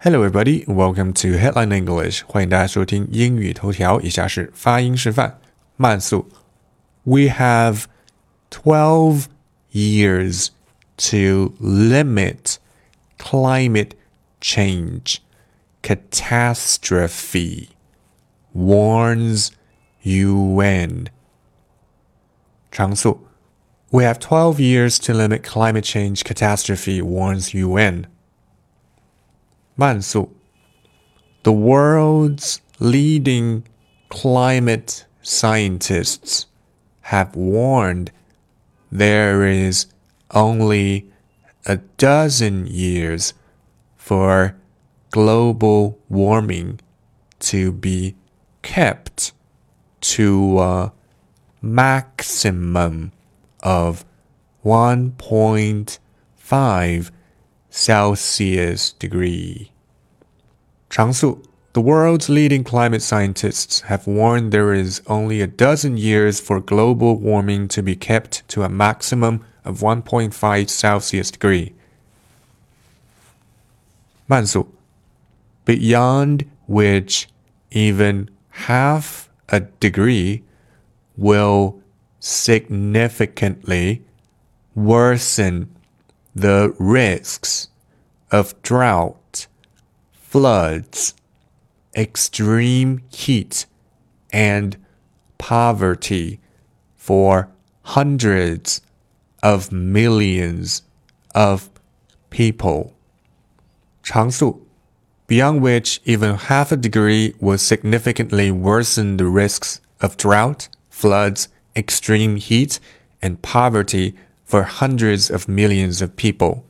Hello, everybody. Welcome to Headline English. 欢迎大家收听英语头条。以下是发音示范，慢速。We have twelve years to limit climate change catastrophe. Warns UN. 长速。We have 12 years to limit climate change catastrophe, warns UN. The world's leading climate scientists have warned there is only a dozen years for global warming to be kept to a maximum of 1.5 Celsius degree. Changsu, the world's leading climate scientists have warned there is only a dozen years for global warming to be kept to a maximum of 1.5 Celsius degree. 慢速, beyond which even half a degree will significantly worsen the risks of drought floods, extreme heat, and poverty for hundreds of millions of people. 长速 beyond which even half a degree will significantly worsen the risks of drought, floods, extreme heat, and poverty for hundreds of millions of people.